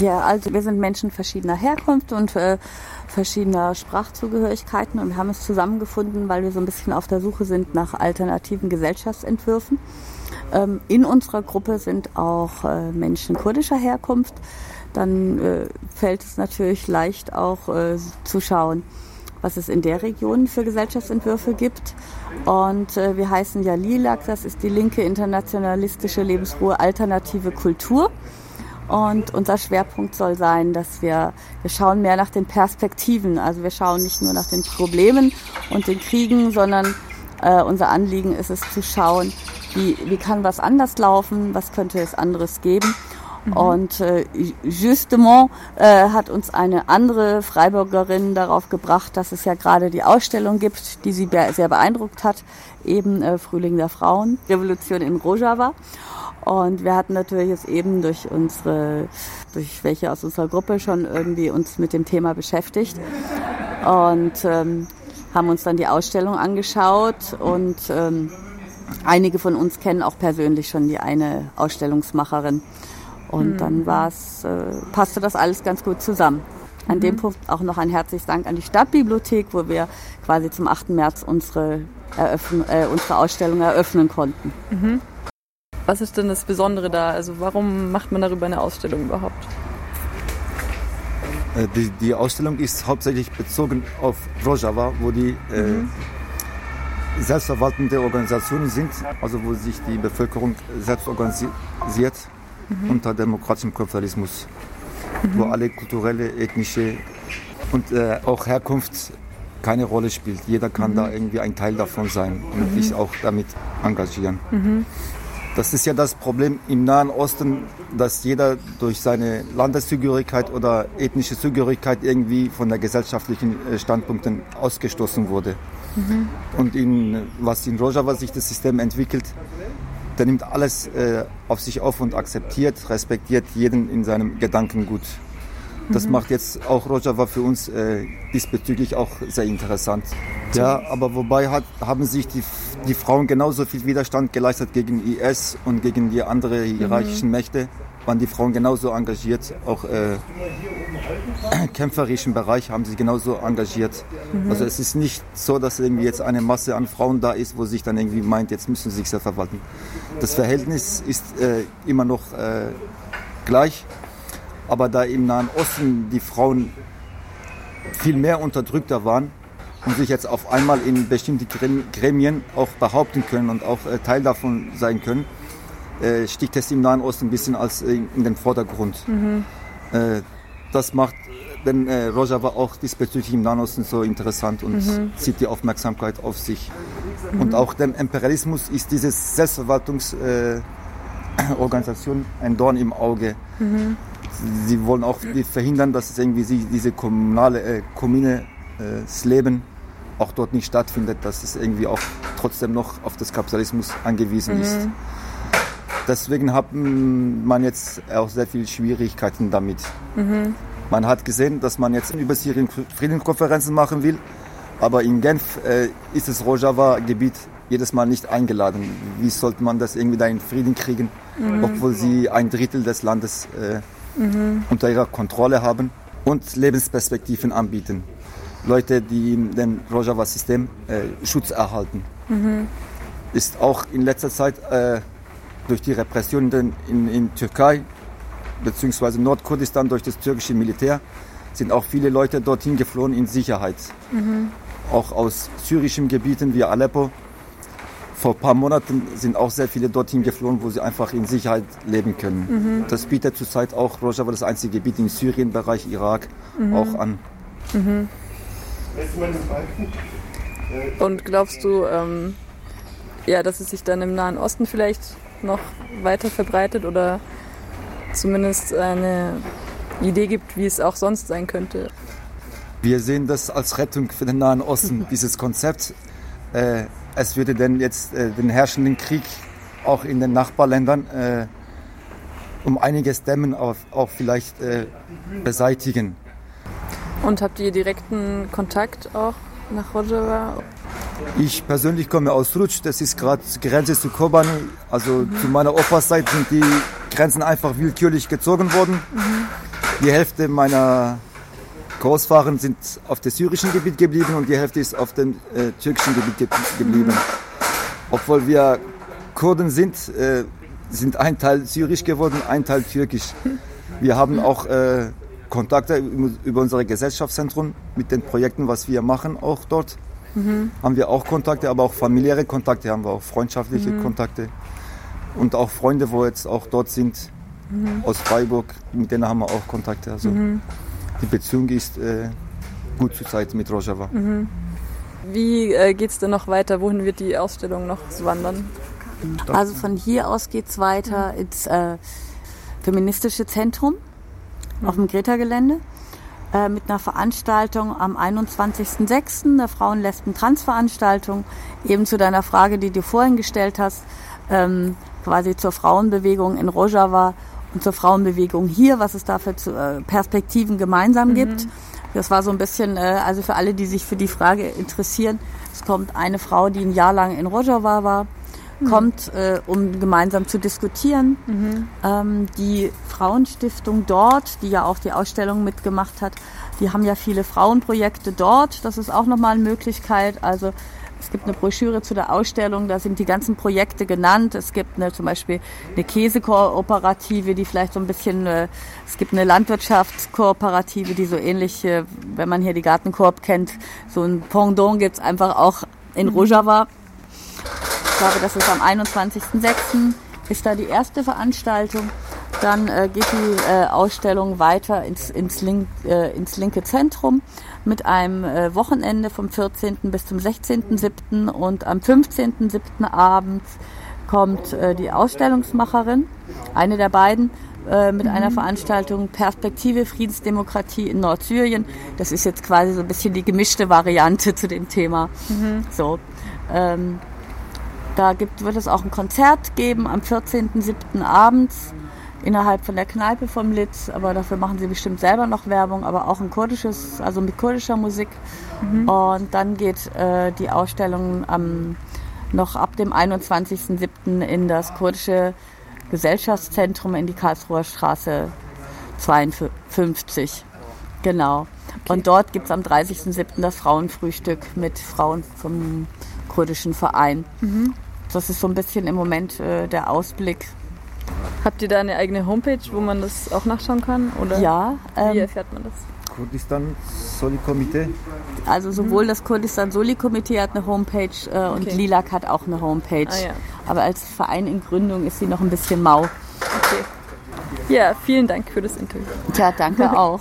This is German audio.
Ja, also wir sind Menschen verschiedener Herkunft und äh, verschiedener Sprachzugehörigkeiten und haben es zusammengefunden, weil wir so ein bisschen auf der Suche sind nach alternativen Gesellschaftsentwürfen. Ähm, in unserer Gruppe sind auch äh, Menschen kurdischer Herkunft. Dann äh, fällt es natürlich leicht auch äh, zu schauen, was es in der Region für Gesellschaftsentwürfe gibt. Und äh, wir heißen ja LILAG, das ist die linke internationalistische Lebensruhe Alternative Kultur. Und unser Schwerpunkt soll sein, dass wir, wir schauen mehr nach den Perspektiven. Also wir schauen nicht nur nach den Problemen und den Kriegen, sondern äh, unser Anliegen ist es zu schauen, wie, wie kann was anders laufen, was könnte es anderes geben. Mhm. Und äh, justement äh, hat uns eine andere Freiburgerin darauf gebracht, dass es ja gerade die Ausstellung gibt, die sie sehr beeindruckt hat, eben äh, Frühling der Frauen, Revolution in Rojava. Und wir hatten natürlich jetzt eben durch unsere, durch welche aus unserer Gruppe schon irgendwie uns mit dem Thema beschäftigt und ähm, haben uns dann die Ausstellung angeschaut und ähm, einige von uns kennen auch persönlich schon die eine Ausstellungsmacherin. Und mhm. dann war's, äh, passte das alles ganz gut zusammen. An mhm. dem Punkt auch noch ein herzliches Dank an die Stadtbibliothek, wo wir quasi zum 8. März unsere, Eröffn äh, unsere Ausstellung eröffnen konnten. Mhm. Was ist denn das Besondere da? Also warum macht man darüber eine Ausstellung überhaupt? Äh, die, die Ausstellung ist hauptsächlich bezogen auf Rojava, wo die äh, mhm. äh, selbstverwaltende Organisationen sind, also wo sich die Bevölkerung selbst organisiert mhm. unter demokratischem Kapitalismus, mhm. wo alle kulturelle, ethnische und äh, auch Herkunft keine Rolle spielt. Jeder kann mhm. da irgendwie ein Teil davon sein und mhm. sich auch damit engagieren. Mhm. Das ist ja das Problem im Nahen Osten, dass jeder durch seine Landeszugehörigkeit oder ethnische Zugehörigkeit irgendwie von der gesellschaftlichen äh, Standpunkten ausgestoßen wurde. Mhm. Und in, was in Rojava sich das System entwickelt, der nimmt alles äh, auf sich auf und akzeptiert, respektiert jeden in seinem Gedankengut. Das mhm. macht jetzt auch Rojava für uns äh, diesbezüglich auch sehr interessant. Ja, aber wobei hat, haben sich die, die Frauen genauso viel Widerstand geleistet gegen IS und gegen die anderen hierarchischen mhm. Mächte, waren die Frauen genauso engagiert, auch äh, kämpferischen Bereich haben sie genauso engagiert. Mhm. Also es ist nicht so, dass irgendwie jetzt eine Masse an Frauen da ist, wo sich dann irgendwie meint, jetzt müssen sie sich sehr verwalten. Das Verhältnis ist äh, immer noch äh, gleich. Aber da im Nahen Osten die Frauen viel mehr unterdrückter waren und sich jetzt auf einmal in bestimmte Gremien auch behaupten können und auch äh, Teil davon sein können, äh, sticht es im Nahen Osten ein bisschen als äh, in den Vordergrund. Mhm. Das macht den Rojava auch diesbezüglich im Nahen Osten so interessant und mhm. zieht die Aufmerksamkeit auf sich. Mhm. Und auch dem Imperialismus ist diese Selbstverwaltungsorganisation ein Dorn im Auge. Mhm sie wollen auch verhindern, dass es irgendwie diese kommunale, äh, kommune äh, das Leben auch dort nicht stattfindet, dass es irgendwie auch trotzdem noch auf das Kapitalismus angewiesen mhm. ist. Deswegen hat man jetzt auch sehr viele Schwierigkeiten damit. Mhm. Man hat gesehen, dass man jetzt über Syrien Friedenskonferenzen machen will, aber in Genf äh, ist das Rojava-Gebiet jedes Mal nicht eingeladen. Wie sollte man das irgendwie da in Frieden kriegen, mhm. obwohl sie ein Drittel des Landes äh, mhm. unter ihrer Kontrolle haben und Lebensperspektiven anbieten. Leute, die in dem Rojava-System äh, Schutz erhalten. Mhm. Ist auch in letzter Zeit äh, durch die Repressionen in, in Türkei bzw. Nordkurdistan durch das türkische Militär sind auch viele Leute dorthin geflohen in Sicherheit. Mhm. Auch aus syrischen Gebieten wie Aleppo vor ein paar Monaten sind auch sehr viele dorthin geflohen, wo sie einfach in Sicherheit leben können. Mhm. Das bietet zurzeit auch Rojava, das einzige Gebiet in Syrien, Bereich Irak, mhm. auch an. Mhm. Und glaubst du, ähm, ja, dass es sich dann im Nahen Osten vielleicht noch weiter verbreitet oder zumindest eine Idee gibt, wie es auch sonst sein könnte? Wir sehen das als Rettung für den Nahen Osten, dieses Konzept. Äh, es würde denn jetzt äh, den herrschenden Krieg auch in den Nachbarländern äh, um einiges dämmen, auch, auch vielleicht äh, beseitigen. Und habt ihr direkten Kontakt auch nach Rojava? Ich persönlich komme aus Rutsch, das ist gerade Grenze zu Kobani. Also mhm. zu meiner Opas Seite sind die Grenzen einfach willkürlich gezogen worden. Die Hälfte meiner Großfahren sind auf dem syrischen Gebiet geblieben und die Hälfte ist auf dem äh, türkischen Gebiet ge geblieben. Obwohl wir Kurden sind, äh, sind ein Teil syrisch geworden, ein Teil türkisch. Wir haben auch äh, Kontakte über unsere Gesellschaftszentren mit den Projekten, was wir machen, auch dort. Mhm. Haben wir auch Kontakte, aber auch familiäre Kontakte, haben wir auch freundschaftliche mhm. Kontakte. Und auch Freunde, wo jetzt auch dort sind, mhm. aus Freiburg, mit denen haben wir auch Kontakte. Also mhm. die Beziehung ist äh, gut zurzeit mit Rojava. Mhm. Wie äh, geht es denn noch weiter? Wohin wird die Ausstellung noch wandern? Also von hier aus geht es weiter ins äh, feministische Zentrum auf dem Greta-Gelände äh, mit einer Veranstaltung am 21.06., der Frauen-Lesben-Trans-Veranstaltung, eben zu deiner Frage, die du vorhin gestellt hast, ähm, quasi zur Frauenbewegung in Rojava und zur Frauenbewegung hier, was es da für äh, Perspektiven gemeinsam mhm. gibt. Das war so ein bisschen, äh, also für alle, die sich für die Frage interessieren, es kommt eine Frau, die ein Jahr lang in Rojava war, mhm. kommt, äh, um gemeinsam zu diskutieren. Mhm. Ähm, die Frauenstiftung dort, die ja auch die Ausstellung mitgemacht hat, die haben ja viele Frauenprojekte dort. Das ist auch nochmal eine Möglichkeit. Also es gibt eine Broschüre zu der Ausstellung, da sind die ganzen Projekte genannt. Es gibt eine, zum Beispiel eine Käsekooperative, die vielleicht so ein bisschen, äh, es gibt eine Landwirtschaftskooperative, die so ähnlich, äh, wenn man hier die Gartenkoop kennt, so ein Pendant gibt's einfach auch in mhm. Rojava. Ich glaube, das ist am 21.06. ist da die erste Veranstaltung. Dann äh, geht die äh, Ausstellung weiter ins, ins, Link, äh, ins linke Zentrum mit einem äh, Wochenende vom 14. bis zum 16.07. und am 15.07. abends kommt äh, die Ausstellungsmacherin, eine der beiden, äh, mit mhm. einer Veranstaltung Perspektive Friedensdemokratie in Nordsyrien. Das ist jetzt quasi so ein bisschen die gemischte Variante zu dem Thema. Mhm. So. Ähm, da gibt, wird es auch ein Konzert geben am 14.07. abends innerhalb von der Kneipe vom Litz, aber dafür machen sie bestimmt selber noch Werbung, aber auch ein kurdisches, also mit kurdischer Musik. Mhm. Und dann geht äh, die Ausstellung am, noch ab dem 21.07. in das kurdische Gesellschaftszentrum in die Karlsruher Straße 52. Genau. Okay. Und dort gibt es am 30.07. das Frauenfrühstück mit Frauen vom kurdischen Verein. Mhm. Das ist so ein bisschen im Moment äh, der Ausblick. Habt ihr da eine eigene Homepage, wo man das auch nachschauen kann? Oder ja. Ähm, wie erfährt man das? Kurdistan Soli Komitee. Also sowohl das Kurdistan Soli Komitee hat eine Homepage äh, und okay. Lilak hat auch eine Homepage. Ah, ja. Aber als Verein in Gründung ist sie noch ein bisschen mau. Okay. Ja, vielen Dank für das Interview. Ja, danke auch.